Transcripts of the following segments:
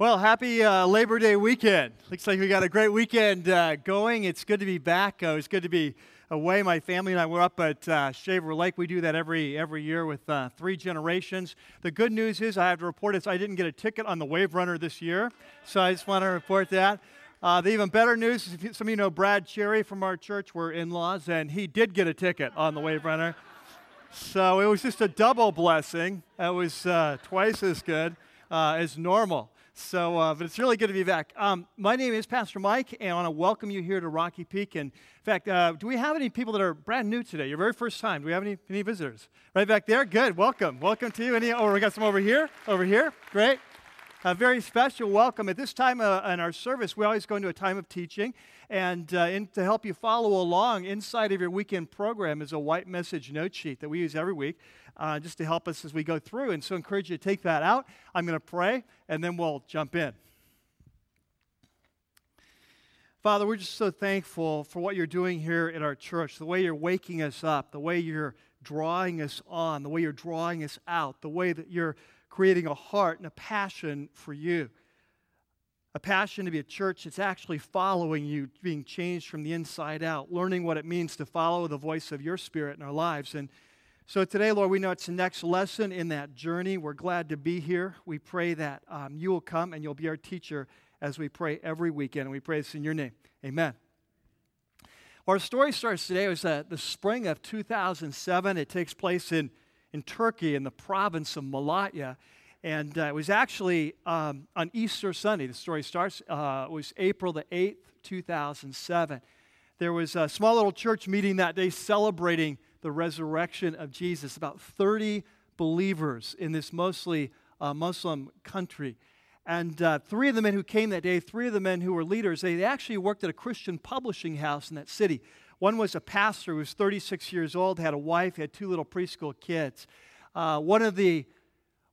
Well, happy uh, Labor Day weekend. Looks like we got a great weekend uh, going. It's good to be back. Uh, it's good to be away. My family and I were up at uh, Shaver Lake. We do that every every year with uh, three generations. The good news is I have to report is I didn't get a ticket on the Wave Runner this year, so I just want to report that. Uh, the even better news is some of you know Brad Cherry from our church. We're in-laws, and he did get a ticket on the Wave Runner. So it was just a double blessing. It was twice as good as normal. So, uh, but it's really good to be back. Um, my name is Pastor Mike, and I want to welcome you here to Rocky Peak. And in fact, uh, do we have any people that are brand new today? Your very first time? Do we have any, any visitors? Right back there? Good. Welcome. Welcome to you. Any, oh, we got some over here. Over here. Great. A very special welcome. At this time uh, in our service, we always go into a time of teaching. And uh, in, to help you follow along, inside of your weekend program is a white message note sheet that we use every week uh, just to help us as we go through. And so I encourage you to take that out. I'm going to pray, and then we'll jump in. Father, we're just so thankful for what you're doing here in our church, the way you're waking us up, the way you're drawing us on, the way you're drawing us out, the way that you're creating a heart and a passion for you. A passion to be a church that's actually following you, being changed from the inside out, learning what it means to follow the voice of your spirit in our lives. And so today, Lord, we know it's the next lesson in that journey. We're glad to be here. We pray that um, you will come and you'll be our teacher as we pray every weekend. And we pray this in your name. Amen. Our story starts today. It was uh, the spring of 2007. It takes place in in Turkey in the province of Malatya. And uh, it was actually um, on Easter Sunday. The story starts. Uh, it was April the 8th, 2007. There was a small little church meeting that day celebrating the resurrection of Jesus. About 30 believers in this mostly uh, Muslim country. And uh, three of the men who came that day, three of the men who were leaders, they actually worked at a Christian publishing house in that city. One was a pastor who was 36 years old, had a wife, had two little preschool kids. Uh, one of the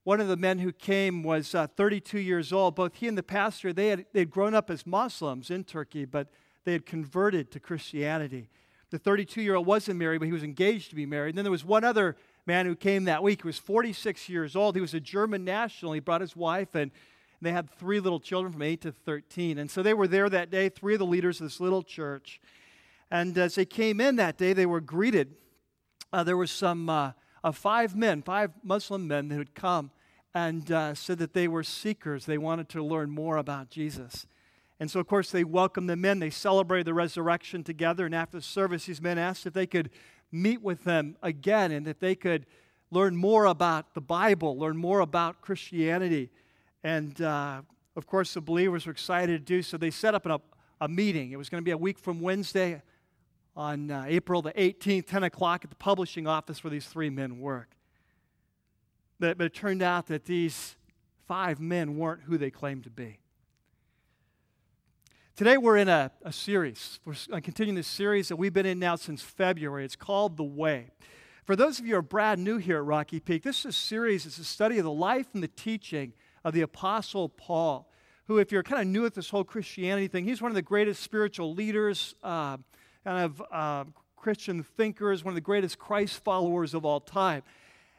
one of the men who came was uh, 32 years old. Both he and the pastor, they had they'd grown up as Muslims in Turkey, but they had converted to Christianity. The 32 year old wasn't married, but he was engaged to be married. And then there was one other man who came that week who was 46 years old. He was a German national. He brought his wife, and they had three little children from 8 to 13. And so they were there that day, three of the leaders of this little church. And as they came in that day, they were greeted. Uh, there were some uh, uh, five men, five Muslim men who had come and uh, said that they were seekers. They wanted to learn more about Jesus. And so, of course, they welcomed them in. They celebrated the resurrection together. And after the service, these men asked if they could meet with them again and if they could learn more about the Bible, learn more about Christianity. And uh, of course, the believers were excited to do so. They set up a, a meeting. It was going to be a week from Wednesday on uh, April the 18th, 10 o'clock, at the publishing office where these three men work. But, it turned out that these five men weren't who they claimed to be. Today we're in a, a series. We're continuing this series that we've been in now since February. It's called The Way. For those of you who are brand new here at Rocky Peak, this is a series, it's a study of the life and the teaching of the Apostle Paul, who, if you're kind of new at this whole Christianity thing, he's one of the greatest spiritual leaders, uh, kind of uh, Christian thinkers, one of the greatest Christ followers of all time.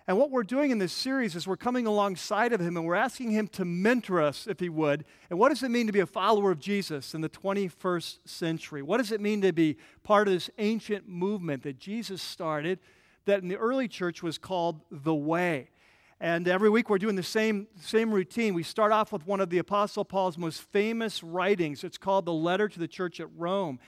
And what we're doing in this series is we're coming alongside of him and we're asking him to mentor us, if he would. And what does it mean to be a follower of Jesus in the 21st century? What does it mean to be part of this ancient movement that Jesus started that in the early church was called the Way? And every week we're doing the same, same routine. We start off with one of the Apostle Paul's most famous writings. It's called the Letter to the Church at Rome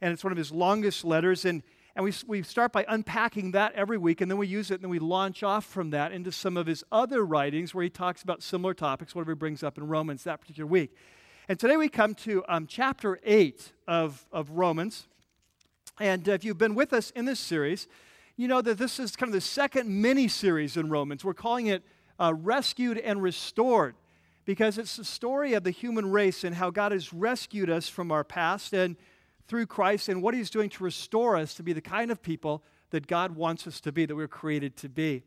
and it's one of his longest letters. And, and we, we start by unpacking that every week, and then we use it, and then we launch off from that into some of his other writings where he talks about similar topics, whatever he brings up in Romans that particular week. And today we come to um, chapter 8 of, of Romans. And if you've been with us in this series, you know that this is kind of the second mini series in Romans. We're calling it uh, Rescued and Restored because it's the story of the human race and how God has rescued us from our past and through Christ and what He's doing to restore us to be the kind of people that God wants us to be, that we're created to be.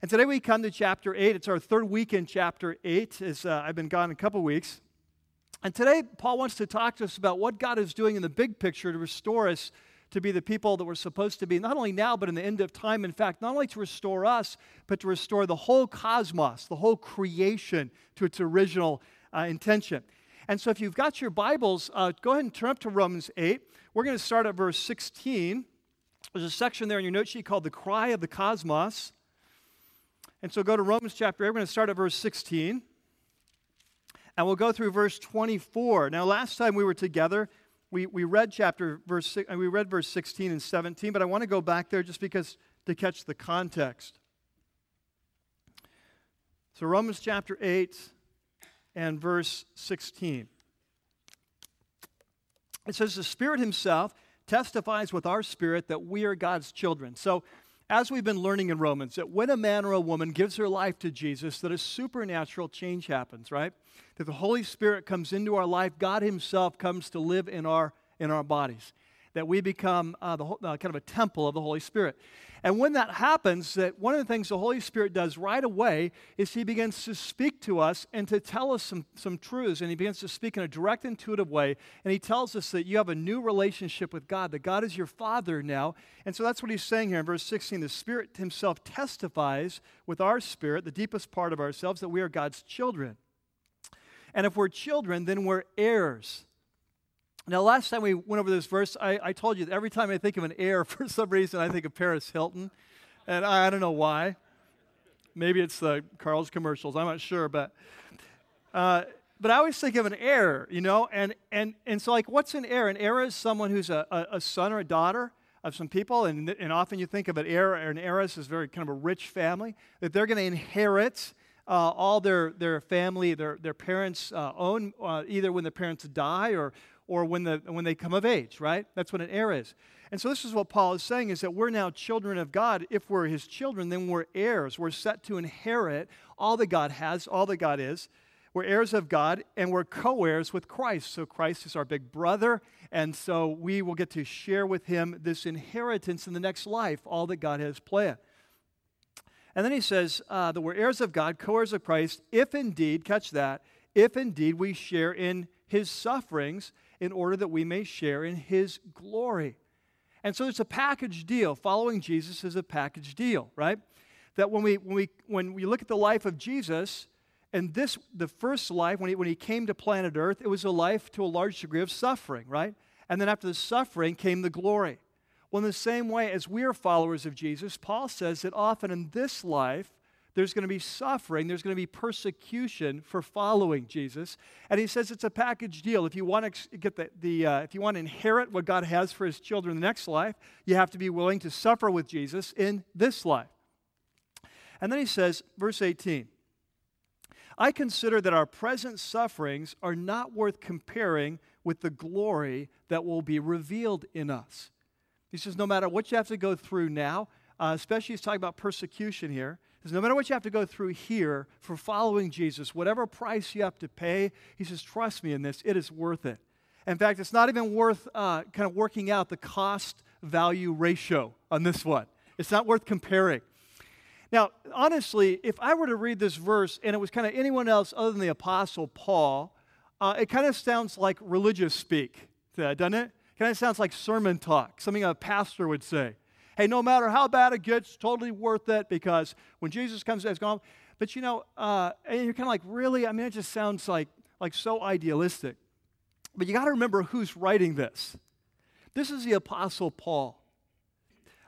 And today we come to chapter 8. It's our third week in chapter 8, as uh, I've been gone a couple weeks. And today, Paul wants to talk to us about what God is doing in the big picture to restore us to be the people that we're supposed to be, not only now, but in the end of time. In fact, not only to restore us, but to restore the whole cosmos, the whole creation to its original uh, intention. And so if you've got your Bibles, uh, go ahead and turn up to Romans 8. We're going to start at verse 16. There's a section there in your note sheet called The Cry of the Cosmos. And so go to Romans chapter 8. We're going to start at verse 16. And we'll go through verse 24. Now, last time we were together, we, we read chapter verse uh, we read verse 16 and 17, but I want to go back there just because to catch the context. So Romans chapter 8 and verse 16. It says, The Spirit Himself testifies with our spirit that we are God's children. So, as we've been learning in Romans, that when a man or a woman gives their life to Jesus, that a supernatural change happens, right? That the Holy Spirit comes into our life, God Himself comes to live in our, in our bodies that we become uh, the, uh, kind of a temple of the Holy Spirit. And when that happens, that one of the things the Holy Spirit does right away is He begins to speak to us and to tell us some, some truths. And He begins to speak in a direct, intuitive way. And He tells us that you have a new relationship with God, that God is your Father now. And so that's what He's saying here in verse 16. The Spirit Himself testifies with our spirit, the deepest part of ourselves, that we are God's children. And if we're children, then we're heirs now, last time we went over this verse, I, I, told you that every time I think of an heir, for some reason, I think of Paris Hilton. And I, I don't know why. Maybe it's the Carl's commercials. I'm not sure. But, uh, but I always think of an heir, you know? And, and, and so, like, what's an heir? An heir is someone who's a, a, a son or a daughter of some people. And, and often you think of an heir or an heiress as very kind of a rich family, that they're going to inherit. Uh, all their, their family, their, their parents uh, own, uh, either when the parents die or, or when, the, when they come of age, right? That's what an heir is. And so this is what Paul is saying is that we're now children of God. If we're his children, then we're heirs. We're set to inherit all that God has, all that God is. We're heirs of God and we're co heirs with Christ. So Christ is our big brother. And so we will get to share with him this inheritance in the next life, all that God has planned. And then he says uh, that we're heirs of God, co heirs of Christ, if indeed, catch that, if indeed we share in his sufferings in order that we may share in his glory. And so it's a package deal. Following Jesus is a package deal, right? That when we, when we, when we look at the life of Jesus, and this, the first life, when he, when he came to planet Earth, it was a life to a large degree of suffering, right? And then after the suffering came the glory. Well, in the same way as we are followers of Jesus, Paul says that often in this life, there's going to be suffering, there's going to be persecution for following Jesus. And he says it's a package deal. If you want to get the, the uh, if you want to inherit what God has for his children in the next life, you have to be willing to suffer with Jesus in this life. And then he says, verse 18, I consider that our present sufferings are not worth comparing with the glory that will be revealed in us. He says, no matter what you have to go through now, uh, especially he's talking about persecution here, says, no matter what you have to go through here for following Jesus, whatever price you have to pay, he says, trust me in this, it is worth it. In fact, it's not even worth uh, kind of working out the cost value ratio on this one. It's not worth comparing. Now, honestly, if I were to read this verse and it was kind of anyone else other than the Apostle Paul, uh, it kind of sounds like religious speak, doesn't it? It kind of sounds like sermon talk, something a pastor would say. Hey, no matter how bad it gets, totally worth it because when Jesus comes, it's gone. But you know, uh, and you're kind of like, really? I mean, it just sounds like, like so idealistic. But you got to remember who's writing this. This is the Apostle Paul.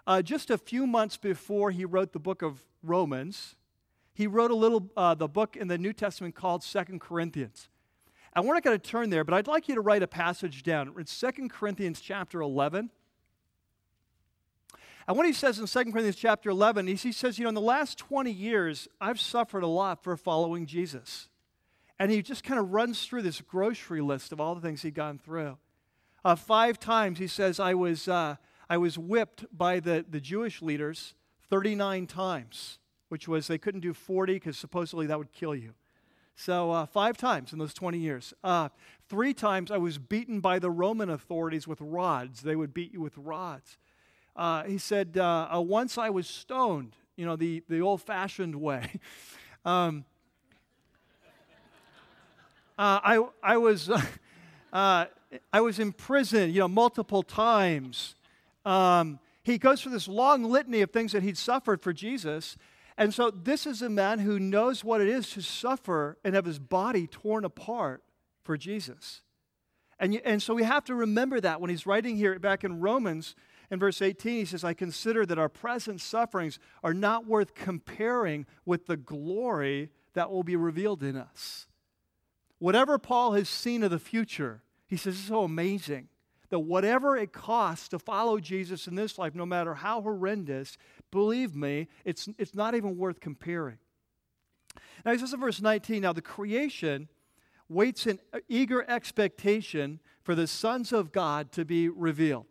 Uh, just a few months before he wrote the book of Romans, he wrote a little, uh, the book in the New Testament called Second Corinthians. And we're not going to turn there, but I'd like you to write a passage down. It's Second Corinthians chapter 11. And what he says in 2 Corinthians chapter 11, he says, you know, in the last 20 years, I've suffered a lot for following Jesus. And he just kind of runs through this grocery list of all the things he'd gone through. Uh, five times he says, I was, uh, I was whipped by the, the Jewish leaders 39 times, which was they couldn't do 40 because supposedly that would kill you. So, uh, five times in those 20 years. Uh, three times I was beaten by the Roman authorities with rods. They would beat you with rods. Uh, he said, uh, uh, Once I was stoned, you know, the, the old fashioned way. um, uh, I, I, was, uh, I was in prison, you know, multiple times. Um, he goes through this long litany of things that he'd suffered for Jesus. And so, this is a man who knows what it is to suffer and have his body torn apart for Jesus. And, and so, we have to remember that when he's writing here back in Romans in verse 18, he says, I consider that our present sufferings are not worth comparing with the glory that will be revealed in us. Whatever Paul has seen of the future, he says, it's so amazing that whatever it costs to follow Jesus in this life, no matter how horrendous, believe me, it's, it's not even worth comparing. Now, he says in verse 19, now the creation waits in eager expectation for the sons of God to be revealed.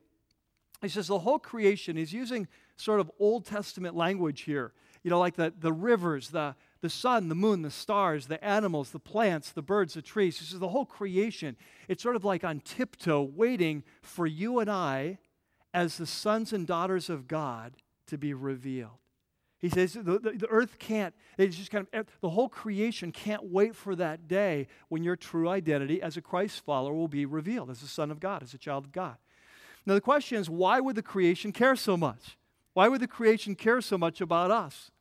He says the whole creation, he's using sort of Old Testament language here. You know, like the, the rivers, the, the sun, the moon, the stars, the animals, the plants, the birds, the trees. He says the whole creation, it's sort of like on tiptoe, waiting for you and I as the sons and daughters of God to be revealed. He says the, the, the, earth can't, it's just kind of, eh, the whole creation can't wait for that day when your true identity as a Christ follower will be revealed as a son of God, as a child of God. Now, the question is why would the creation care so much? Why would the creation care so much about us?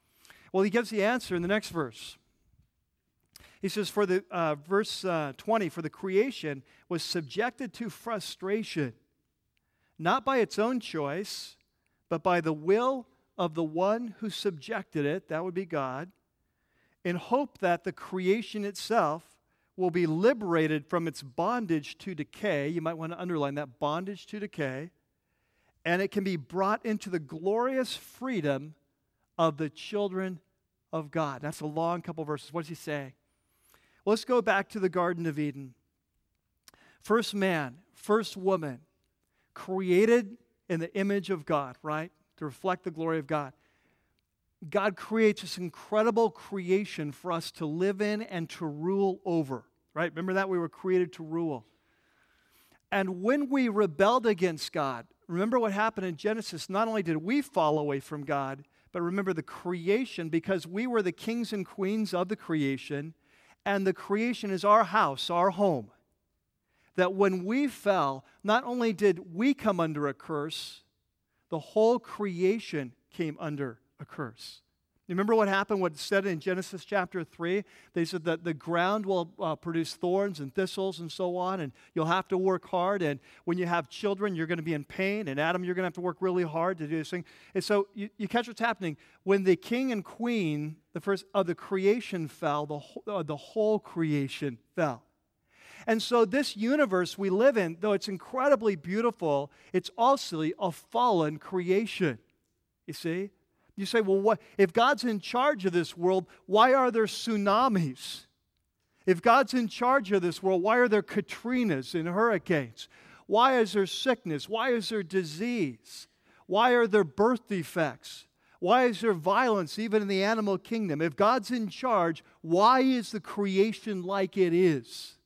Well, he gives the answer in the next verse. He says, for the uh, verse uh, 20, for the creation was subjected to frustration, not by its own choice, but by the will of the one who subjected it, that would be God, in hope that the creation itself will be liberated from its bondage to decay. You might want to underline that bondage to decay. And it can be brought into the glorious freedom of the children of God. That's a long couple verses. What does he say? Well, let's go back to the Garden of Eden. First man, first woman, created in the image of God, right? To reflect the glory of God. God creates this incredible creation for us to live in and to rule over, right? Remember that? We were created to rule. And when we rebelled against God, remember what happened in Genesis? Not only did we fall away from God, but remember the creation, because we were the kings and queens of the creation, and the creation is our house, our home. That when we fell, not only did we come under a curse, the whole creation came under a curse. Remember what happened, what said in Genesis chapter 3? They said that the ground will uh, produce thorns and thistles and so on, and you'll have to work hard. And when you have children, you're going to be in pain. And Adam, you're going to have to work really hard to do this thing. And so you, you catch what's happening. When the king and queen, the first of the creation fell, the, uh, the whole creation fell. And so, this universe we live in, though it's incredibly beautiful, it's also a fallen creation. You see? You say, well, what, if God's in charge of this world, why are there tsunamis? If God's in charge of this world, why are there Katrinas and hurricanes? Why is there sickness? Why is there disease? Why are there birth defects? Why is there violence even in the animal kingdom? If God's in charge, why is the creation like it is?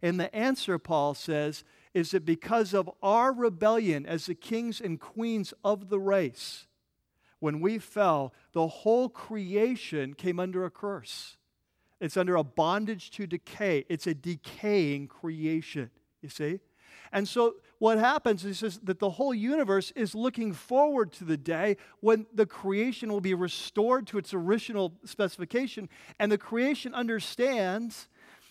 And the answer, Paul says, is that because of our rebellion as the kings and queens of the race, when we fell, the whole creation came under a curse. It's under a bondage to decay. It's a decaying creation, you see? And so what happens is, that the whole universe is looking forward to the day when the creation will be restored to its original specification. And the creation understands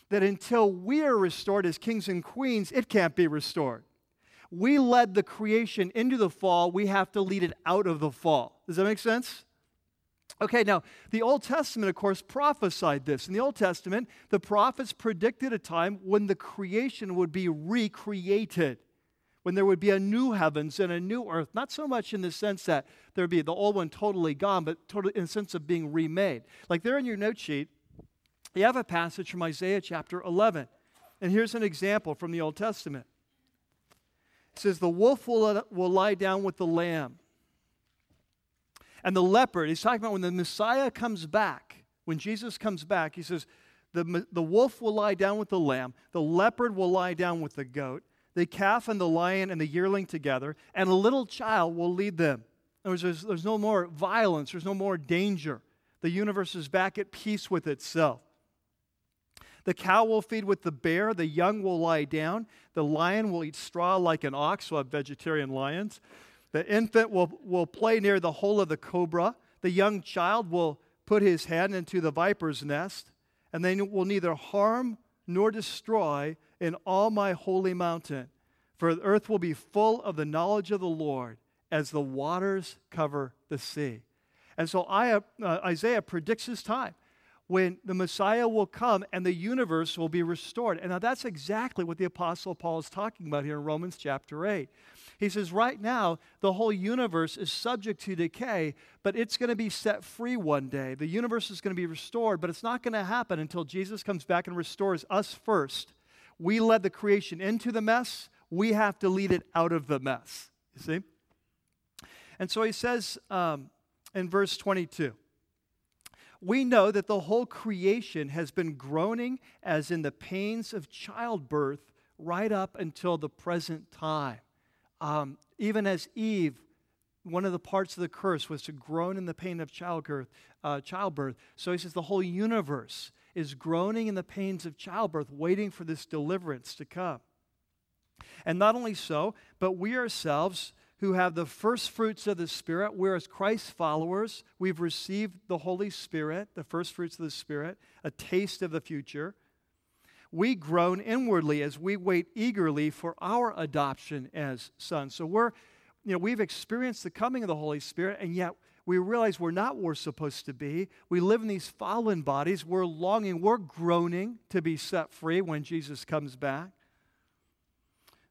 that until we are restored as kings and queens, it can't be restored we led the creation into the fall, we have to lead it out of the fall. Does that make sense? Okay, now, the Old Testament, of course, prophesied this. In the Old Testament, the prophets predicted a time when the creation would be recreated, when there would be a new heavens and a new earth. Not so much in the sense that there'd be the old one totally gone, but totally in the sense of being remade. Like there in your note sheet, you have a passage from Isaiah chapter 11. And here's an example from the Old Testament. It says, The wolf will, uh, will lie down with the lamb. And the leopard, he's talking about when the Messiah comes back, when Jesus comes back, he says, the, the wolf will lie down with the lamb, the leopard will lie down with the goat, the calf and the lion and the yearling together, and a little child will lead them. Words, there's, there's no more violence, there's no more danger. The universe is back at peace with itself. The cow will feed with the bear, the young will lie down, the lion will eat straw like an ox, so have vegetarian lions. The infant will, will play near the hole of the cobra, The young child will put his hand into the viper's nest, and they will neither harm nor destroy in all my holy mountain. For the earth will be full of the knowledge of the Lord as the waters cover the sea. And so uh, Isaiah predicts his time when the Messiah will come and the universe will be restored. And now that's exactly what the Apostle Paul is talking about here in Romans chapter 8. He says, right now, the whole universe is subject to decay, but it's going to be set free one day. The universe is going to be restored, but it's not going to happen until Jesus comes back and restores us first. We led the creation into the mess, we have to lead it out of the mess. You see? And so he says um, in verse 22 we know that the whole creation has been groaning as in the pains of childbirth right up until the present time. Um, even as Eve, one of the parts of the curse was to groan in the pain of childbirth, uh, childbirth. So he says the whole universe is groaning in the pains of childbirth, waiting for this deliverance to come. And not only so, but we ourselves who have the first fruits of the Spirit, whereas Christ's followers, we've received the Holy Spirit, the first fruits of the Spirit, a taste of the future. We groan inwardly as we wait eagerly for our adoption as sons. So we're, you know, we've experienced the coming of the Holy Spirit, and yet we realize we're not where we're supposed to be. We live in these fallen bodies. We're longing, we're groaning to be set free when Jesus comes back.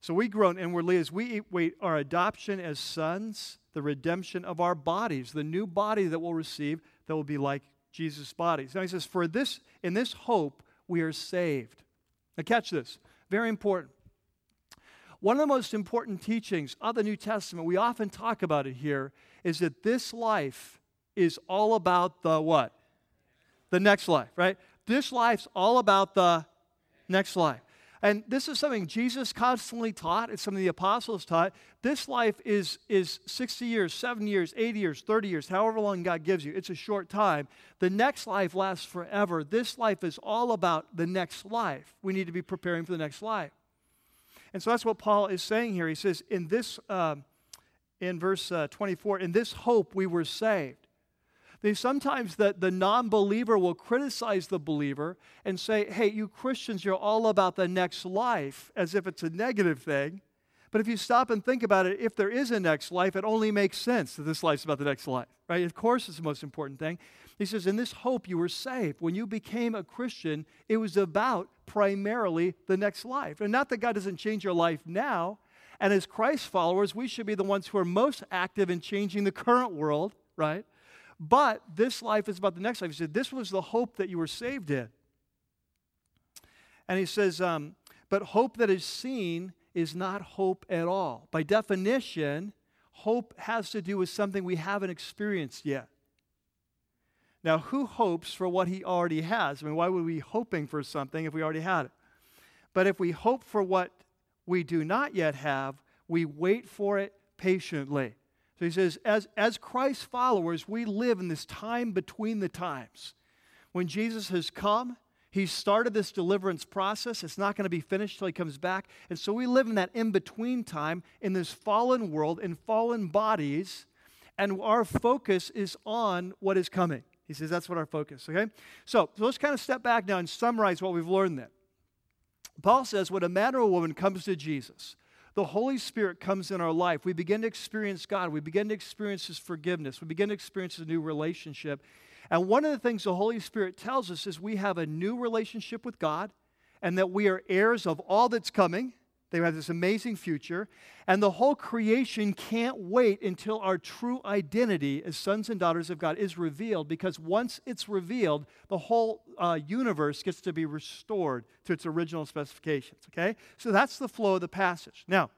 So we groan inwardly as we wait our adoption as sons, the redemption of our bodies, the new body that we'll receive that will be like Jesus' body. Now he says, For this, in this hope, we are saved. Now catch this, very important. One of the most important teachings of the New Testament, we often talk about it here, is that this life is all about the what? The next life, right? This life's all about the next life. And this is something Jesus constantly taught. It's something the apostles taught. This life is, is 60 years, 70 years, 80 years, 30 years, however long God gives you. It's a short time. The next life lasts forever. This life is all about the next life. We need to be preparing for the next life. And so that's what Paul is saying here. He says, in this, uh, in verse uh, 24, in this hope we were saved. They sometimes the, the non-believer will criticize the believer and say, hey, you Christians, you're all about the next life, as if it's a negative thing. But if you stop and think about it, if there is a next life, it only makes sense that this life's about the next life, right? Of course, it's the most important thing. He says, In this hope you were saved. When you became a Christian, it was about primarily the next life. And not that God doesn't change your life now. And as Christ followers, we should be the ones who are most active in changing the current world, right? But this life is about the next life. He said, This was the hope that you were saved in. And he says, um, But hope that is seen is not hope at all. By definition, hope has to do with something we haven't experienced yet. Now, who hopes for what he already has? I mean, why would we be hoping for something if we already had it? But if we hope for what we do not yet have, we wait for it patiently. So he says, as, as Christ followers, we live in this time between the times. When Jesus has come, he started this deliverance process. It's not going to be finished till he comes back. And so we live in that in between time in this fallen world, in fallen bodies, and our focus is on what is coming. He says that's what our focus, okay? So, so let's kind of step back now and summarize what we've learned then. Paul says, when a man or a woman comes to Jesus, the Holy Spirit comes in our life. We begin to experience God. We begin to experience His forgiveness. We begin to experience a new relationship. And one of the things the Holy Spirit tells us is we have a new relationship with God and that we are heirs of all that's coming. They have this amazing future. And the whole creation can't wait until our true identity as sons and daughters of God is revealed because once it's revealed, the whole uh, universe gets to be restored to its original specifications. Okay? So that's the flow of the passage. Now,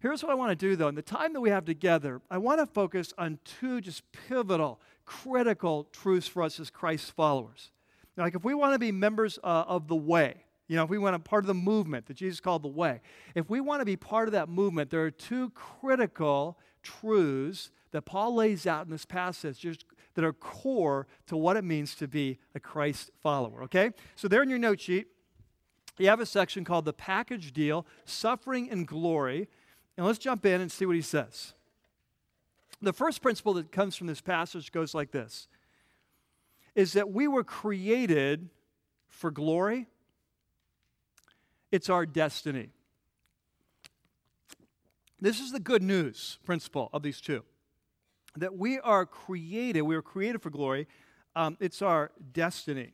here's what I want to do though. In the time that we have together, I want to focus on two just pivotal, critical truths for us as Christ's followers. Now, like if we want to be members uh, of the way, you know, if we want to part of the movement that Jesus called the way, if we want to be part of that movement, there are two critical truths that Paul lays out in this passage that are core to what it means to be a Christ follower. Okay? So, there in your note sheet, you have a section called the package deal suffering and glory. And let's jump in and see what he says. The first principle that comes from this passage goes like this is that we were created for glory. It's our destiny. This is the good news principle of these two that we are created, we are created for glory. Um, it's our destiny.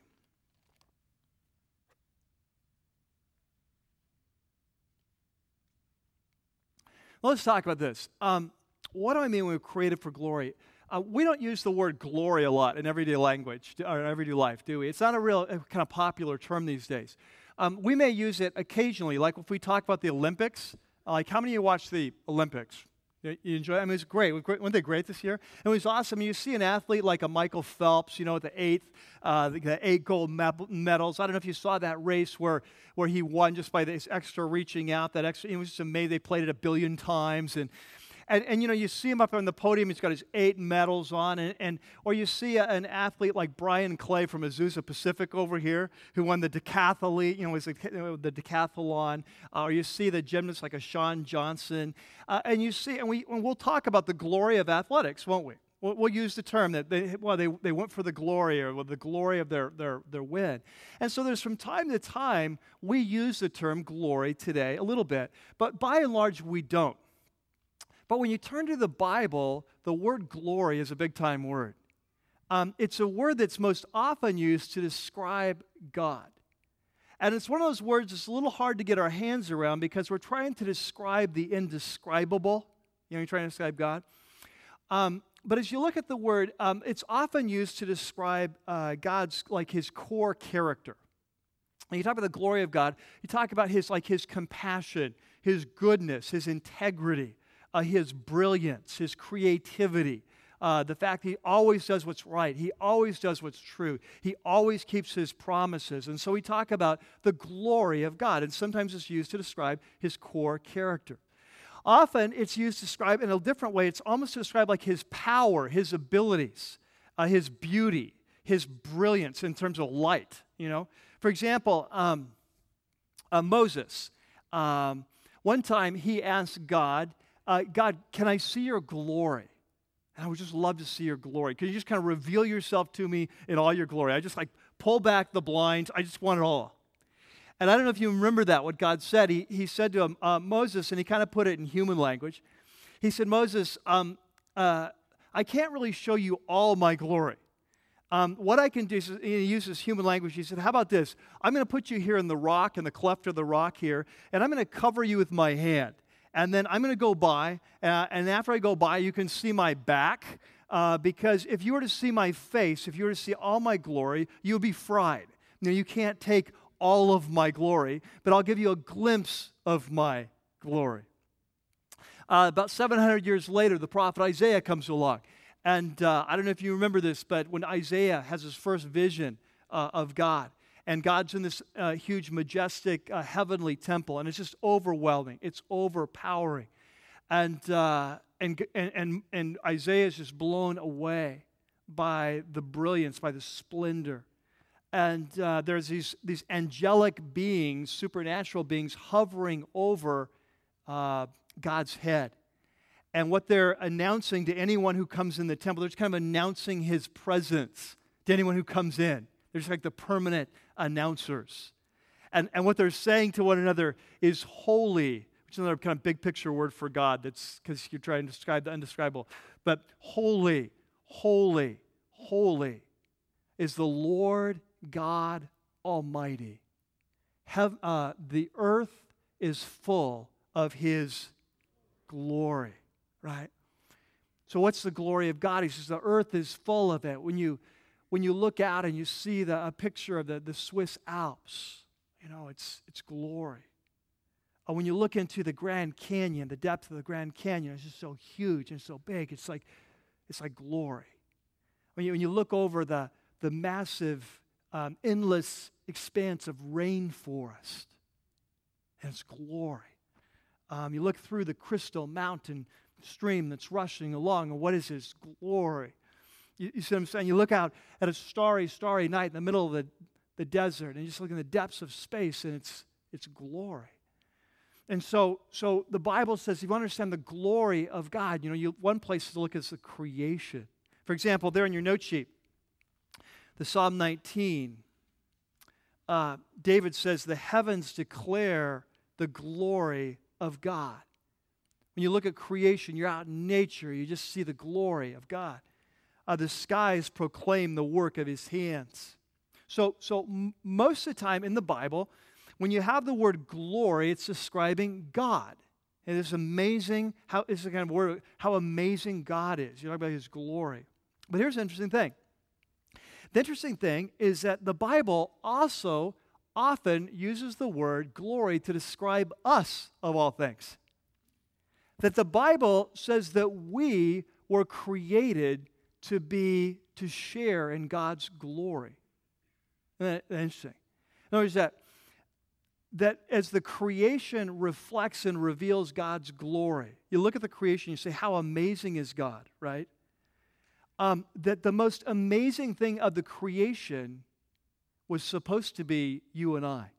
Let's talk about this. Um, what do I mean when we're created for glory? Uh, we don't use the word glory a lot in everyday language or everyday life, do we? It's not a real uh, kind of popular term these days. Um, we may use it occasionally, like if we talk about the Olympics. Uh, like, how many of you watch the Olympics? You, enjoy? I mean, it's great. Weren't they great this year? It was awesome. You see an athlete like a Michael Phelps, you know, the eighth, uh, the, the, eight gold medals. I don't know if you saw that race where, where he won just by this extra reaching out. That extra, it was just amazing. They played it a billion times, and and, and you know, you see him up on the podium, he's got his eight medals on, and, and or you see a, an athlete like Bryan Clay from Azusa Pacific over here, who won the decathlete, you know, was the, the decathlon, uh, or you see the gymnast like a Shawn Johnson, uh, and you see, and, we, and we'll talk about the glory of athletics, won't we? We'll, we'll use the term that they, well, they, they went for the glory or the glory of their, their, their win. And so there's from time to time, we use the term glory today a little bit, but by and large, we don't. But when you turn to the Bible, the word glory is a big time word. Um, it's a word that's most often used to describe God. And it's one of those words that's a little hard to get our hands around because we're trying to describe the indescribable. You know, you're trying to describe God. Um, but as you look at the word, um, it's often used to describe uh, God's, like his core character. And you talk about the glory of God, you talk about his, like his compassion, his goodness, his integrity, uh, his brilliance, his creativity, uh, the fact that he always does what's right, he always does what's true, he always keeps his promises. And so we talk about the glory of God, and sometimes it's used to describe his core character. Often it's used to describe in a different way, it's almost to describe like his power, his abilities, uh, his beauty, his brilliance in terms of light, you know. For example, um, uh, Moses, um, one time he asked God uh, God, can I see your glory? And I would just love to see your glory. Can you just kind of reveal yourself to me in all your glory? I just like pull back the blinds. I just want it all. And I don't know if you remember that, what God said. He, he said to him, uh, Moses, and he kind of put it in human language. He said, Moses, um, uh, I can't really show you all my glory. Um, what I can do is, he uses human language. He said, How about this? I'm going to put you here in the rock, in the cleft of the rock here, and I'm going to cover you with my hand and then I'm going to go by, uh, and after I go by, you can see my back. Uh, because if you were to see my face, if you were to see all my glory, you would be fried. Now, you can't take all of my glory, but I'll give you a glimpse of my glory. Uh, about 700 years later, the prophet Isaiah comes along. And uh, I don't know if you remember this, but when Isaiah has his first vision uh, of God, and God's in this uh, huge, majestic, uh, heavenly temple, and it's just overwhelming. It's overpowering. And, uh, and, and, and Isaiah is just blown away by the brilliance, by the splendor. And uh, there's these, these angelic beings, supernatural beings, hovering over uh, God's head. And what they're announcing to anyone who comes in the temple, they're just kind of announcing his presence to anyone who comes in. They're just like the permanent announcers. And, and what they're saying to one another is holy, which is another kind of big picture word for God that's because you're trying to describe the undescribable. But holy, holy, holy is the Lord God Almighty. Have, uh, the earth is full of His glory, right? So, what's the glory of God? He says the earth is full of it. When you when you look out and you see the, a picture of the, the Swiss Alps, you know, it's, it's glory. Or when you look into the Grand Canyon, the depth of the Grand Canyon is just so huge and so big. It's like, it's like glory. When you, when you look over the, the massive, um, endless expanse of rainforest, and it's glory. Um, you look through the crystal mountain stream that's rushing along, and what is this glory? You, you see what I'm saying? You look out at a starry, starry night in the middle of the, the desert, and you just look in the depths of space, and it's, it's glory. and so, so the Bible says if you understand the glory of God, you know, you, one place to look is the creation. For example, there in your note sheet, the Psalm 19, uh, David says, The heavens declare the glory of God. When you look at creation, you're out in nature, you just see the glory of God. Uh, the skies proclaim the work of his hands. So, so m- most of the time in the Bible, when you have the word glory, it's describing God. And It is amazing how it's the kind of word how amazing God is. You talk about his glory. But here's the interesting thing. The interesting thing is that the Bible also often uses the word glory to describe us of all things. That the Bible says that we were created to be, to share in God's glory. Isn't that interesting? Notice that, that as the creation reflects and reveals God's glory, you look at the creation, you say, How amazing is God, right? Um, that the most amazing thing of the creation was supposed to be you and I.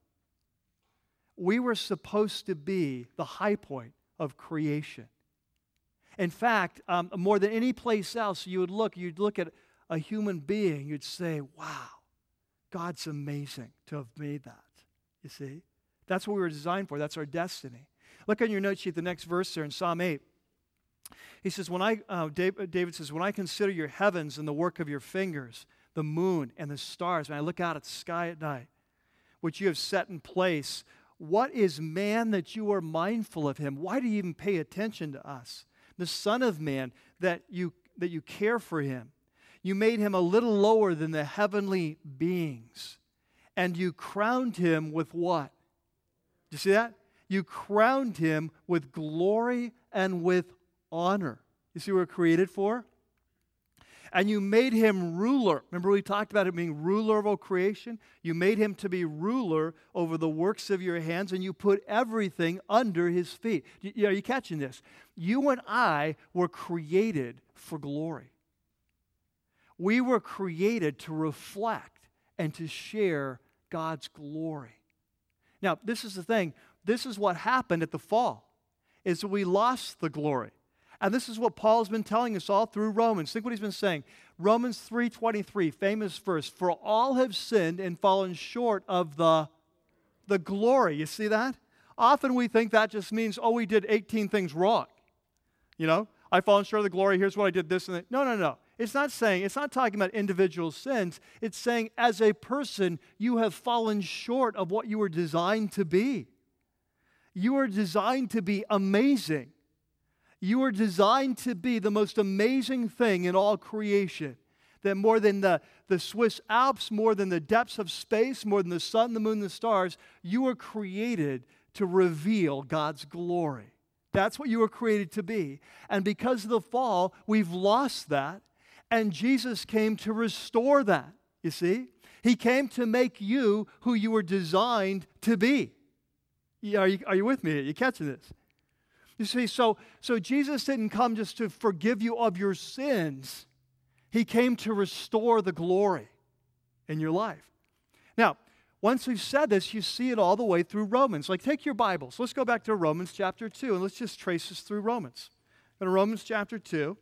We were supposed to be the high point of creation. In fact, um, more than any place else, you would look, you'd look at a human being, you'd say, wow, God's amazing to have made that. You see? That's what we were designed for. That's our destiny. Look on your note sheet, the next verse there in Psalm 8. He says, when I, uh, David says, when I consider your heavens and the work of your fingers, the moon and the stars, when I look out at the sky at night, which you have set in place, what is man that you are mindful of him? Why do you even pay attention to us? The Son of Man, that you, that you care for him. You made him a little lower than the heavenly beings. And you crowned him with what? Do you see that? You crowned him with glory and with honor. You see what we're created for? And you made him ruler. Remember, we talked about him being ruler of all creation? You made him to be ruler over the works of your hands, and you put everything under his feet. Are you catching this? You and I were created for glory. We were created to reflect and to share God's glory. Now, this is the thing. This is what happened at the fall. Is we lost the glory. And this is what Paul's been telling us all through Romans. Think what he's been saying. Romans 3:23, famous verse, for all have sinned and fallen short of the the glory. You see that? Often we think that just means, oh, we did 18 things wrong. You know, I've fallen short of the glory. Here's what I did this and that. No, no, no. It's not saying, it's not talking about individual sins. It's saying, as a person, you have fallen short of what you were designed to be. You are designed to be amazing. You are designed to be the most amazing thing in all creation. That more than the, the Swiss Alps, more than the depths of space, more than the sun, the moon, the stars, you were created to reveal God's glory. That's what you were created to be. And because of the fall, we've lost that. And Jesus came to restore that. You see? He came to make you who you were designed to be. Are you, are you with me? Are you catching this? You see, so, so Jesus didn't come just to forgive you of your sins, He came to restore the glory in your life. Now, once we've said this, you see it all the way through Romans. Like, take your Bibles. Let's go back to Romans chapter 2 and let's just trace this through Romans. To Romans chapter 2.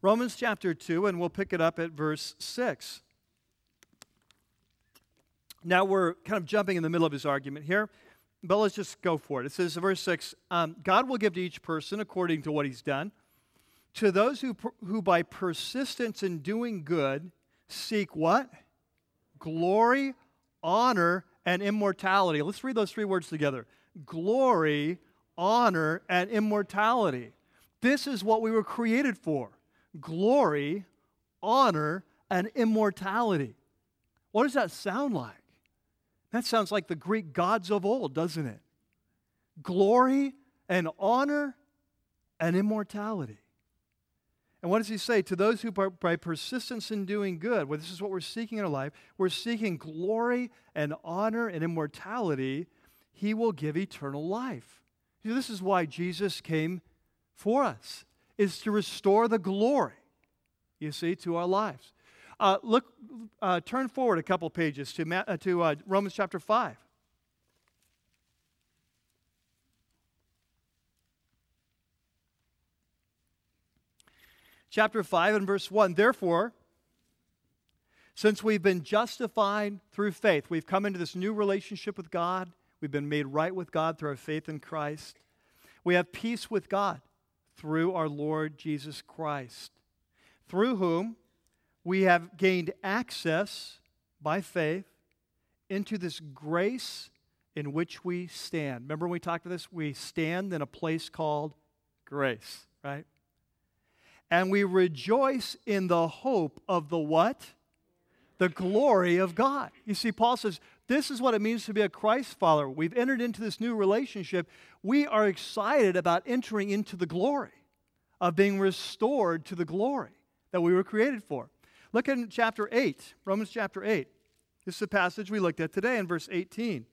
Romans chapter 2, and we'll pick it up at verse 6. Now we're kind of jumping in the middle of his argument here, but let's just go for it. It says, verse 6 um, God will give to each person according to what he's done. To those who, who by persistence in doing good seek what? Glory, honor, and immortality. Let's read those three words together glory, honor, and immortality. This is what we were created for glory, honor, and immortality. What does that sound like? That sounds like the Greek gods of old, doesn't it? Glory and honor and immortality. And what does he say? To those who, by persistence in doing good, well, this is what we're seeking in our life, we're seeking glory and honor and immortality, he will give eternal life. See, this is why Jesus came for us, is to restore the glory. you see, to our lives. Uh, look, uh, turn forward a couple pages to, uh, to uh, Romans chapter 5. Chapter 5 and verse 1. Therefore, since we've been justified through faith, we've come into this new relationship with God, we've been made right with God through our faith in Christ, we have peace with God through our Lord Jesus Christ, through whom we have gained access by faith into this grace in which we stand. Remember when we talked about this? We stand in a place called grace, right? And we rejoice in the hope of the what? the glory of God. You see, Paul says, this is what it means to be a Christ follower. We've entered into this new relationship. We are excited about entering into the glory, of being restored to the glory that we were created for. Look at chapter 8, Romans chapter 8. This is the passage we looked at today in verse 18.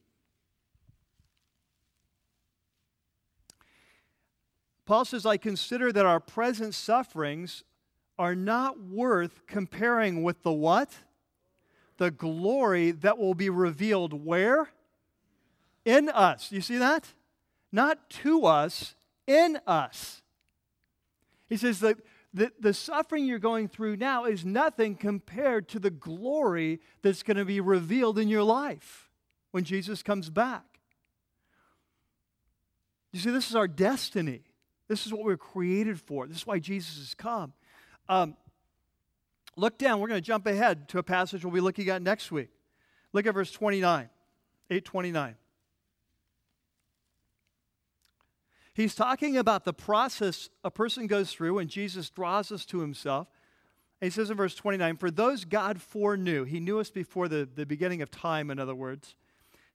Paul says, I consider that our present sufferings are not worth comparing with the what? the glory that will be revealed where? In us. You see that? Not to us, in us. He says that the, the suffering you're going through now is nothing compared to the glory that's going to be revealed in your life when Jesus comes back. You see, this is our destiny. This is what we're created for. This is why Jesus has come. Um, Look down. We're going to jump ahead to a passage we'll be looking at next week. Look at verse 29, 829. He's talking about the process a person goes through when Jesus draws us to himself. he says in verse 29 For those God foreknew, he knew us before the, the beginning of time, in other words.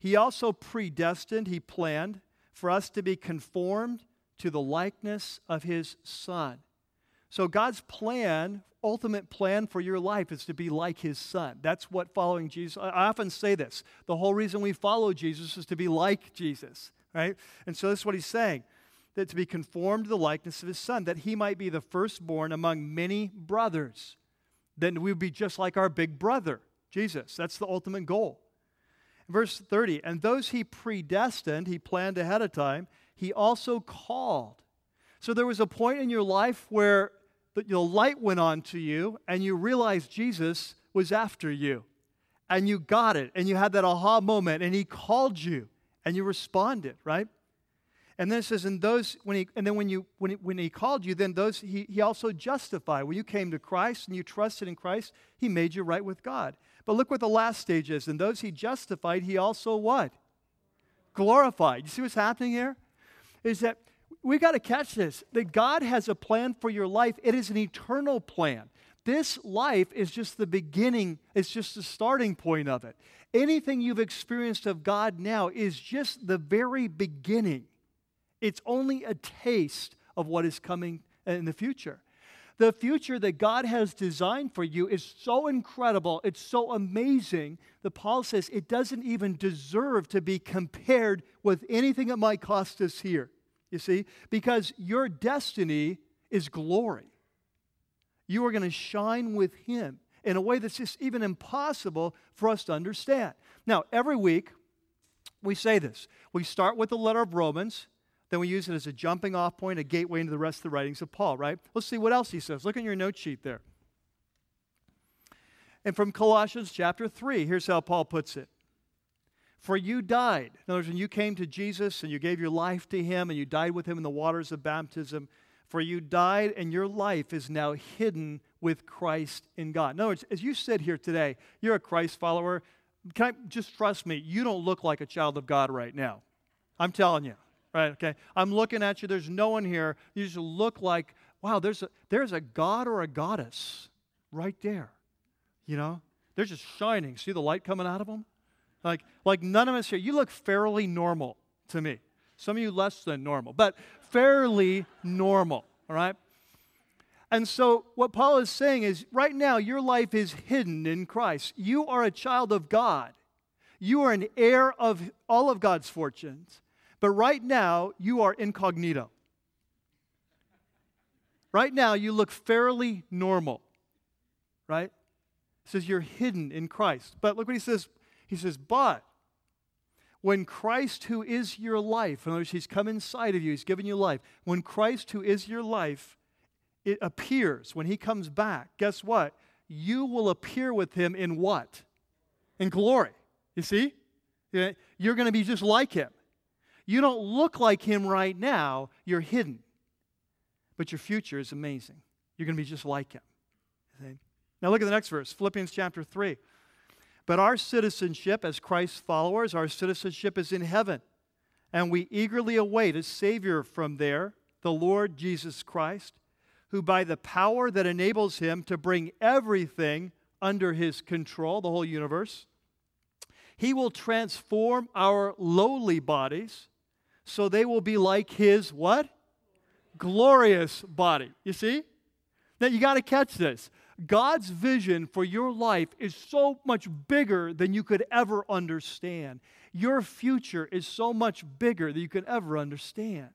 He also predestined, he planned for us to be conformed to the likeness of his Son. So God's plan ultimate plan for your life is to be like his son. That's what following Jesus. I often say this. The whole reason we follow Jesus is to be like Jesus, right? And so that's what he's saying. That to be conformed to the likeness of his son, that he might be the firstborn among many brothers. Then we would be just like our big brother, Jesus. That's the ultimate goal. Verse 30, and those he predestined, he planned ahead of time, he also called. So there was a point in your life where the, light went on to you and you realized Jesus was after you. And you got it and you had that aha moment and he called you and you responded, right? And then it says, and those when he and then when you when he, when he called you, then those he, he also justified. When you came to Christ and you trusted in Christ, he made you right with God. But look what the last stage is. And those he justified, he also what? Glorified. You see what's happening here? Is that we got to catch this that God has a plan for your life, it is an eternal plan. This life is just the beginning, it's just the starting point of it. Anything you've experienced of God now is just the very beginning. It's only a taste of what is coming in the future. The future that God has designed for you is so incredible, it's so amazing that Paul says it doesn't even deserve to be compared with anything that might cost us here. You see? Because your destiny is glory. You are going to shine with Him in a way that's just even impossible for us to understand. Now, every week, we say this. We start with the letter of Romans, then we use it as a jumping off point, a gateway into the rest of the writings of Paul, right? Let's see what else he says. Look in your note sheet there. And from Colossians chapter 3, here's how Paul puts it for you died. In other words, when you came to Jesus and you gave your life to Him and you died with Him in the waters of baptism, for you died and your life is now hidden with Christ in God. In other words, as you sit here today, you're a Christ follower. Can I just trust me? You don't look like a child of God right now. I'm telling you. Right, okay? I'm looking at you. There's no one here. You just look like, wow, there's a, there's a God or a goddess right there. You know? They're just shining. See the light coming out of them? Like, like none of us here, you look fairly normal to me. Some of you less than normal, but fairly normal, all right? And so, what Paul is saying is right now, your life is hidden in Christ. You are a child of God, you are an heir of all of God's fortunes. But right now, you are incognito. Right now, you look fairly normal. right? Says you're hidden in Christ. But look what he says. He says, but when Christ, who is your life, in other words, he's come inside of you, he's given you life. When Christ, who is your life, it appears, when he comes back, guess what? You will appear with him in what? In glory. You see? You're going to be just like him. You don't look like him right now, you're hidden. But your future is amazing. You're going to be just like him. Now look at the next verse, Philippians chapter 3. But our citizenship as Christ's followers, our citizenship is in heaven. And we eagerly await a Savior from there, the Lord Jesus Christ, who by the power that enables him to bring everything under his control, the whole universe, he will transform our lowly bodies so they will be like his what? Glorious body. You see? Now you got to catch this. God's vision for your life is so much bigger than you could ever understand. Your future is so much bigger than you could ever understand.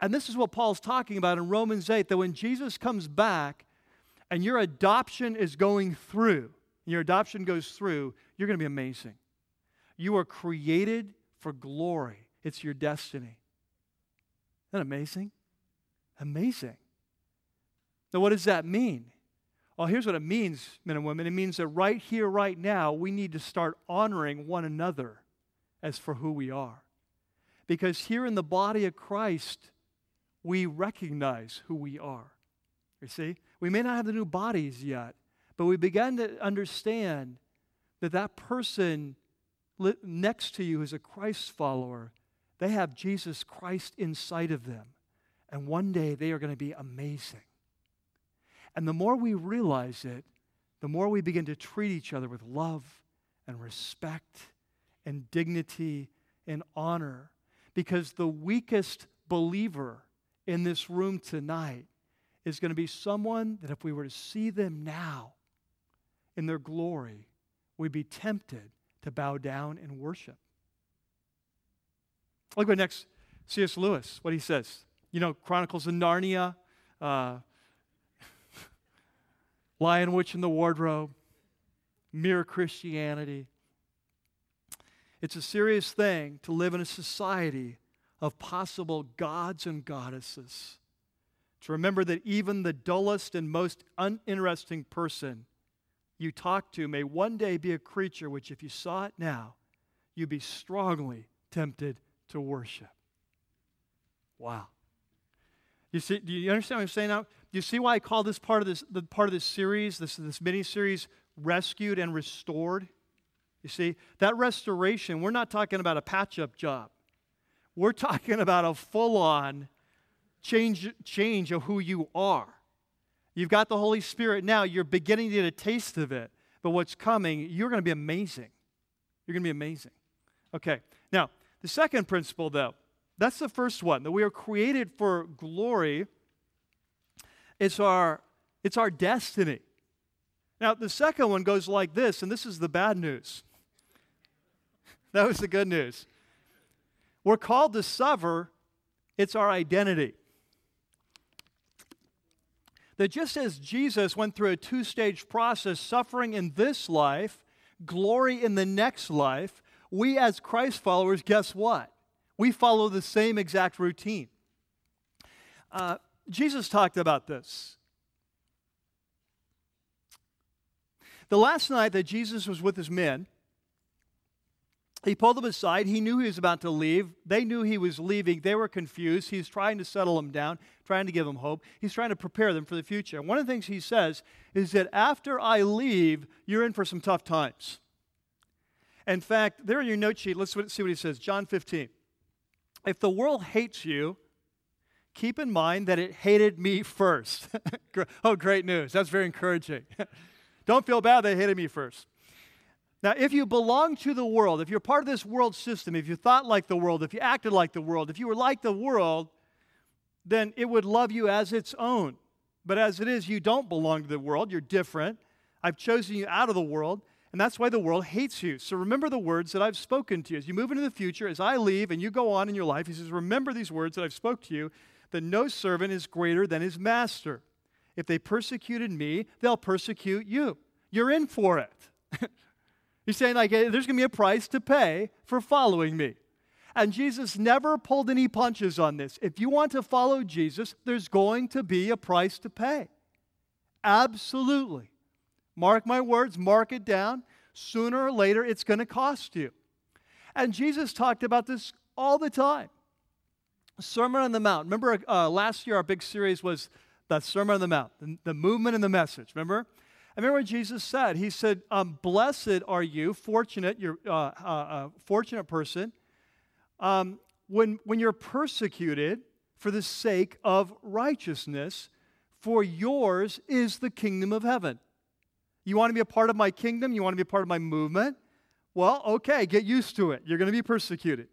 And this is what Paul's talking about in Romans 8 that when Jesus comes back and your adoption is going through, your adoption goes through, you're going to be amazing. You are created for glory, it's your destiny. Isn't that amazing? Amazing. Now, what does that mean? Well, here's what it means, men and women. It means that right here, right now, we need to start honoring one another as for who we are. Because here in the body of Christ, we recognize who we are. You see? We may not have the new bodies yet, but we begin to understand that that person next to you who's a Christ follower, they have Jesus Christ inside of them. And one day they are going to be amazing. And the more we realize it, the more we begin to treat each other with love and respect and dignity and honor. Because the weakest believer in this room tonight is going to be someone that if we were to see them now in their glory, we'd be tempted to bow down and worship. Look what next, C.S. Lewis, what he says. You know, Chronicles of Narnia, uh, Lion, Witch, in the Wardrobe, Mere Christianity. It's a serious thing to live in a society of possible gods and goddesses. To remember that even the dullest and most uninteresting person you talk to may one day be a creature which, if you saw it now, you'd be strongly tempted to worship. Wow. You see, do you understand what I'm saying now? Do you see why I call this part of this the part of this series, this, this mini series, rescued and restored? You see, that restoration, we're not talking about a patch-up job. We're talking about a full-on change, change of who you are. You've got the Holy Spirit now, you're beginning to get a taste of it. But what's coming, you're going to be amazing. You're going to be amazing. Okay, the second principle, though, that's the first one, that we are created for glory it's our, it's our destiny. Now, the second one goes like this, and this is the bad news. that was the good news. We're called to suffer, it's our identity. That just as Jesus went through a two stage process, suffering in this life, glory in the next life, we as Christ followers, guess what? We follow the same exact routine. Uh, Jesus talked about this. The last night that Jesus was with his men, he pulled them aside. He knew he was about to leave. They knew he was leaving. They were confused. He's trying to settle them down, trying to give them hope. He's trying to prepare them for the future. One of the things he says is that after I leave, you're in for some tough times. In fact, there in your note sheet, let's see what he says. John 15. If the world hates you, keep in mind that it hated me first. oh, great news. That's very encouraging. Don't feel bad they hated me first. Now, if you belong to the world, if you're part of this world system, if you thought like the world, if you acted like the world, if you were like the world, then it would love you as its own. But as it is, you don't belong to the world. You're different. I've chosen you out of the world, and that's why the world hates you. So remember the words that I've spoken to you. As you move into the future, as I leave and you go on in your life, he says, Remember these words that I've spoke to you that no servant is greater than his master. If they persecuted me, they'll persecute you. You're in for it. He's saying, like, there's going to be a price to pay for following me. And Jesus never pulled any punches on this. If you want to follow Jesus, there's going to be a price to pay. Absolutely. Mark my words, mark it down. Sooner or later, it's going to cost you. And Jesus talked about this all the time. Sermon on the Mount. Remember uh, last year, our big series was the Sermon on the Mount, the, the movement and the message. Remember? I remember what Jesus said. He said, um, "Blessed are you, fortunate, you're uh, uh, uh, fortunate person, um, when when you're persecuted for the sake of righteousness, for yours is the kingdom of heaven." You want to be a part of my kingdom? You want to be a part of my movement? Well, okay, get used to it. You're going to be persecuted.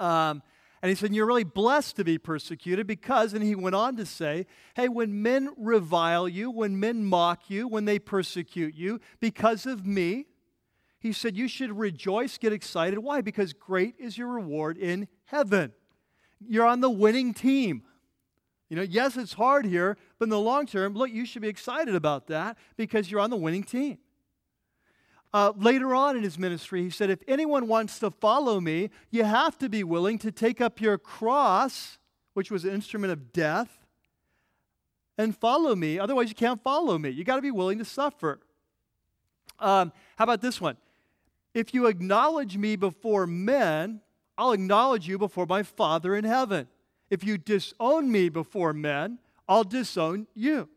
Um, and he said, You're really blessed to be persecuted because, and he went on to say, Hey, when men revile you, when men mock you, when they persecute you because of me, he said, You should rejoice, get excited. Why? Because great is your reward in heaven. You're on the winning team. You know, yes, it's hard here, but in the long term, look, you should be excited about that because you're on the winning team. Uh, later on in his ministry, he said, If anyone wants to follow me, you have to be willing to take up your cross, which was an instrument of death, and follow me. Otherwise, you can't follow me. You got to be willing to suffer. Um, how about this one? If you acknowledge me before men, I'll acknowledge you before my Father in heaven. If you disown me before men, I'll disown you.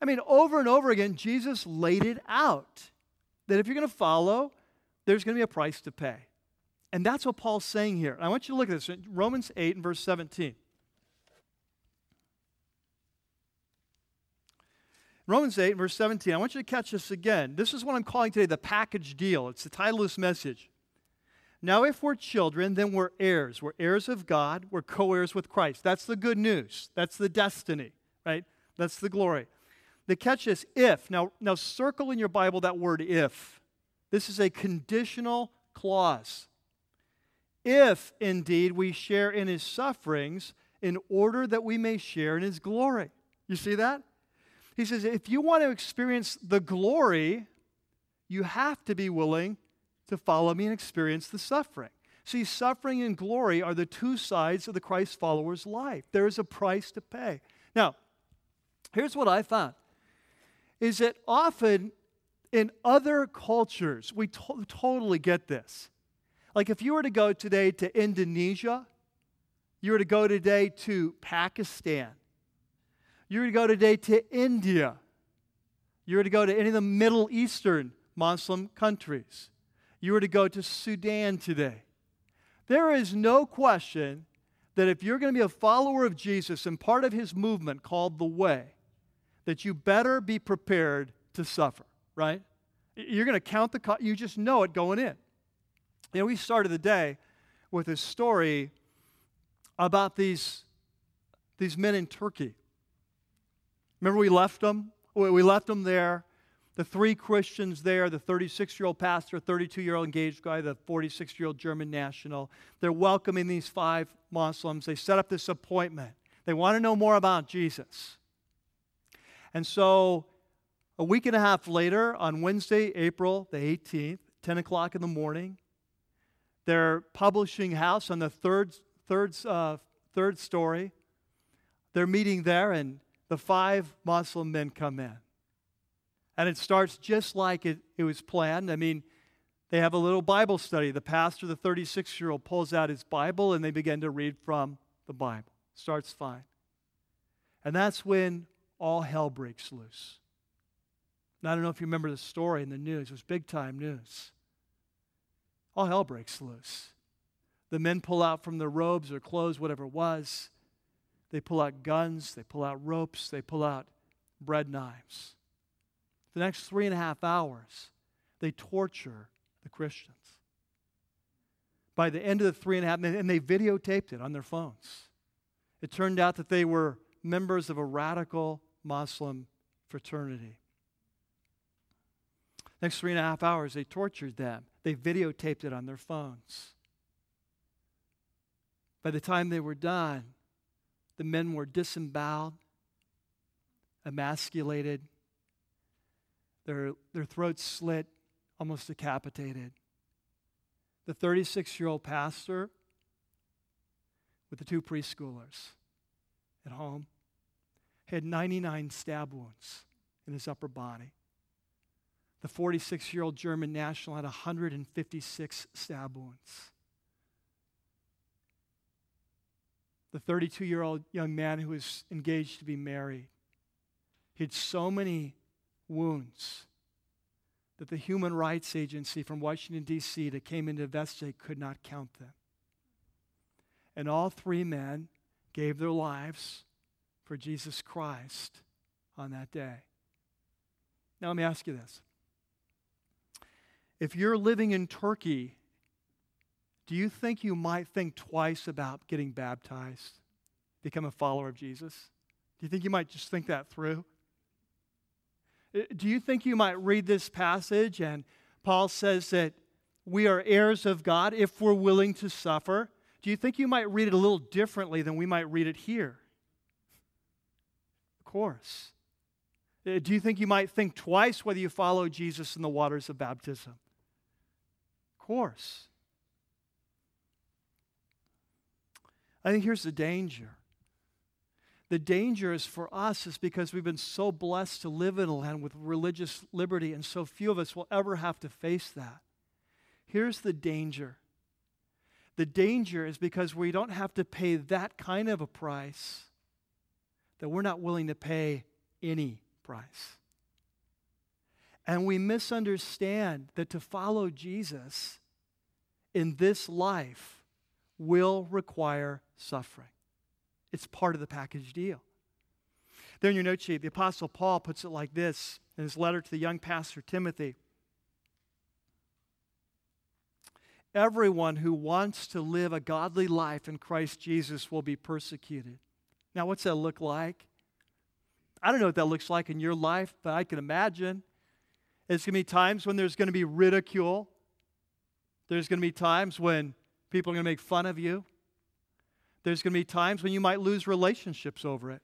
I mean, over and over again, Jesus laid it out that if you're going to follow, there's going to be a price to pay. And that's what Paul's saying here. I want you to look at this Romans 8 and verse 17. Romans 8, and verse 17. I want you to catch this again. This is what I'm calling today the package deal. It's the title of this message. Now, if we're children, then we're heirs. We're heirs of God. We're co heirs with Christ. That's the good news. That's the destiny, right? That's the glory. The catch is if. Now, now circle in your Bible that word if. This is a conditional clause. If indeed we share in his sufferings, in order that we may share in his glory. You see that? He says, if you want to experience the glory, you have to be willing to follow me and experience the suffering. See, suffering and glory are the two sides of the Christ follower's life. There is a price to pay. Now, here's what I found is that often in other cultures, we to- totally get this. Like if you were to go today to Indonesia, you were to go today to Pakistan, you were to go today to India, you were to go to any of the Middle Eastern Muslim countries, you were to go to Sudan today. There is no question that if you're going to be a follower of Jesus and part of his movement called the Way, that you better be prepared to suffer, right? You're going to count the cost. You just know it going in. You know, we started the day with a story about these, these men in Turkey. Remember, we left them? We left them there. The three Christians there the 36 year old pastor, 32 year old engaged guy, the 46 year old German national. They're welcoming these five Muslims. They set up this appointment. They want to know more about Jesus. And so a week and a half later, on Wednesday, April the 18th, 10 o'clock in the morning, their publishing house on the third, third, uh, third story, they're meeting there, and the five Muslim men come in. And it starts just like it, it was planned. I mean, they have a little Bible study. The pastor, the 36 year old, pulls out his Bible and they begin to read from the Bible. Starts fine. And that's when all hell breaks loose. Now, I don't know if you remember the story in the news, it was big time news. All hell breaks loose. The men pull out from their robes or clothes, whatever it was. They pull out guns, they pull out ropes, they pull out bread knives. The next three and a half hours, they torture the Christians. By the end of the three and a half, and they videotaped it on their phones. It turned out that they were members of a radical Muslim fraternity. Next three and a half hours, they tortured them. They videotaped it on their phones. By the time they were done, the men were disemboweled, emasculated, their, their throats slit, almost decapitated. The 36 year old pastor with the two preschoolers at home had 99 stab wounds in his upper body. The 46 year old German national had 156 stab wounds. The 32 year old young man who was engaged to be married he had so many wounds that the Human Rights Agency from Washington, D.C., that came in to investigate could not count them. And all three men gave their lives for Jesus Christ on that day. Now, let me ask you this. If you're living in Turkey, do you think you might think twice about getting baptized, become a follower of Jesus? Do you think you might just think that through? Uh, do you think you might read this passage and Paul says that we are heirs of God if we're willing to suffer? Do you think you might read it a little differently than we might read it here? Of course. Uh, do you think you might think twice whether you follow Jesus in the waters of baptism? Of course. I think here's the danger the danger is for us is because we've been so blessed to live in a land with religious liberty, and so few of us will ever have to face that. Here's the danger. The danger is because we don't have to pay that kind of a price, that we're not willing to pay any price. And we misunderstand that to follow Jesus in this life will require suffering. It's part of the package deal. There in your note sheet, the Apostle Paul puts it like this in his letter to the young pastor Timothy Everyone who wants to live a godly life in Christ Jesus will be persecuted. Now, what's that look like? I don't know what that looks like in your life, but I can imagine. It's going to be times when there's going to be ridicule. There's going to be times when people are going to make fun of you. There's going to be times when you might lose relationships over it.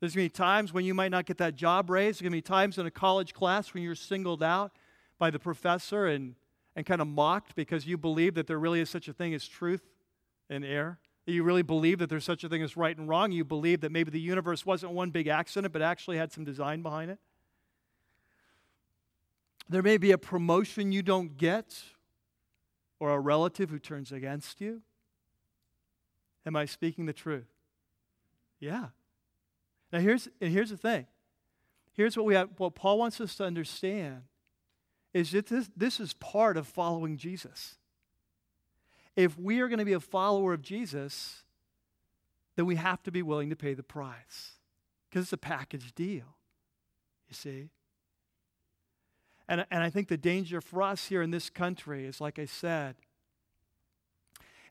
There's going to be times when you might not get that job raise. There's going to be times in a college class when you're singled out by the professor and, and kind of mocked because you believe that there really is such a thing as truth and error. That you really believe that there's such a thing as right and wrong. You believe that maybe the universe wasn't one big accident, but actually had some design behind it. There may be a promotion you don't get or a relative who turns against you? Am I speaking the truth? Yeah. Now here's and here's the thing. Here's what we have what Paul wants us to understand is that this, this is part of following Jesus. If we are going to be a follower of Jesus, then we have to be willing to pay the price. Because it's a package deal. You see? And, and I think the danger for us here in this country is, like I said,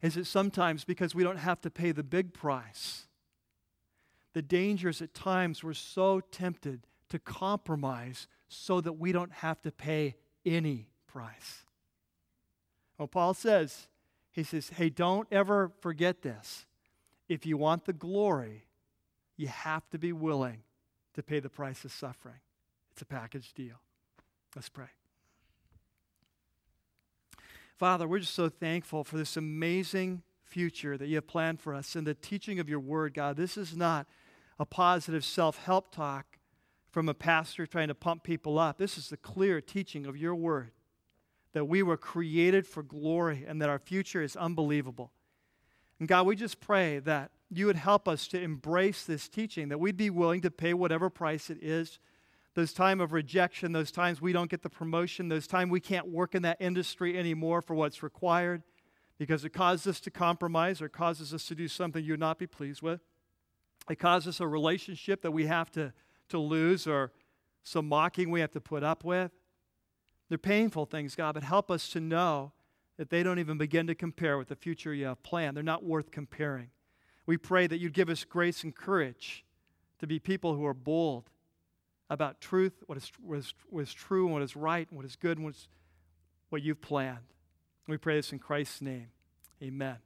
is that sometimes because we don't have to pay the big price, the danger is at times we're so tempted to compromise so that we don't have to pay any price. Well, Paul says, he says, hey, don't ever forget this. If you want the glory, you have to be willing to pay the price of suffering. It's a package deal. Let's pray. Father, we're just so thankful for this amazing future that you have planned for us and the teaching of your word, God. This is not a positive self help talk from a pastor trying to pump people up. This is the clear teaching of your word that we were created for glory and that our future is unbelievable. And God, we just pray that you would help us to embrace this teaching, that we'd be willing to pay whatever price it is those times of rejection, those times we don't get the promotion, those times we can't work in that industry anymore for what's required because it causes us to compromise or causes us to do something you'd not be pleased with. It causes a relationship that we have to, to lose or some mocking we have to put up with. They're painful things, God, but help us to know that they don't even begin to compare with the future you have planned. They're not worth comparing. We pray that you'd give us grace and courage to be people who are bold about truth, what is, what is, what is true, and what is right, and what is good, and what, is, what you've planned. We pray this in Christ's name. Amen.